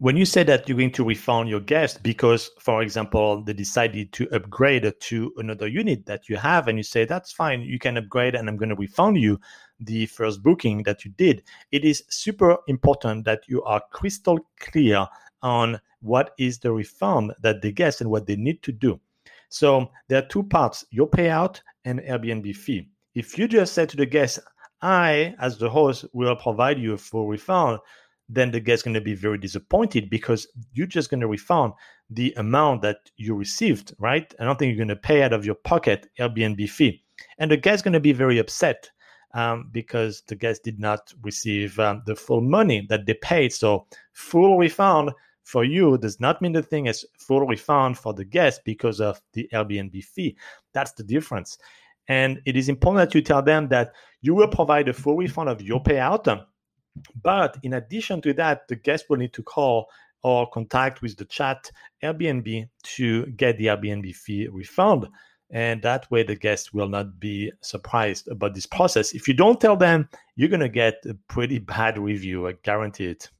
when you say that you're going to refund your guest because, for example, they decided to upgrade to another unit that you have, and you say that's fine, you can upgrade, and I'm going to refund you the first booking that you did. It is super important that you are crystal clear on what is the refund that they get and what they need to do. So there are two parts: your payout and Airbnb fee. If you just say to the guest, "I, as the host, will provide you a full refund," then the guest is going to be very disappointed because you're just going to refund the amount that you received, right? I don't think you're going to pay out of your pocket Airbnb fee. And the guest is going to be very upset um, because the guest did not receive um, the full money that they paid. So, full refund for you does not mean the thing is full refund for the guest because of the Airbnb fee. That's the difference. And it is important that you tell them that you will provide a full refund of your payout but in addition to that, the guest will need to call or contact with the chat Airbnb to get the Airbnb fee refund. And that way, the guest will not be surprised about this process. If you don't tell them, you're going to get a pretty bad review. I guarantee it.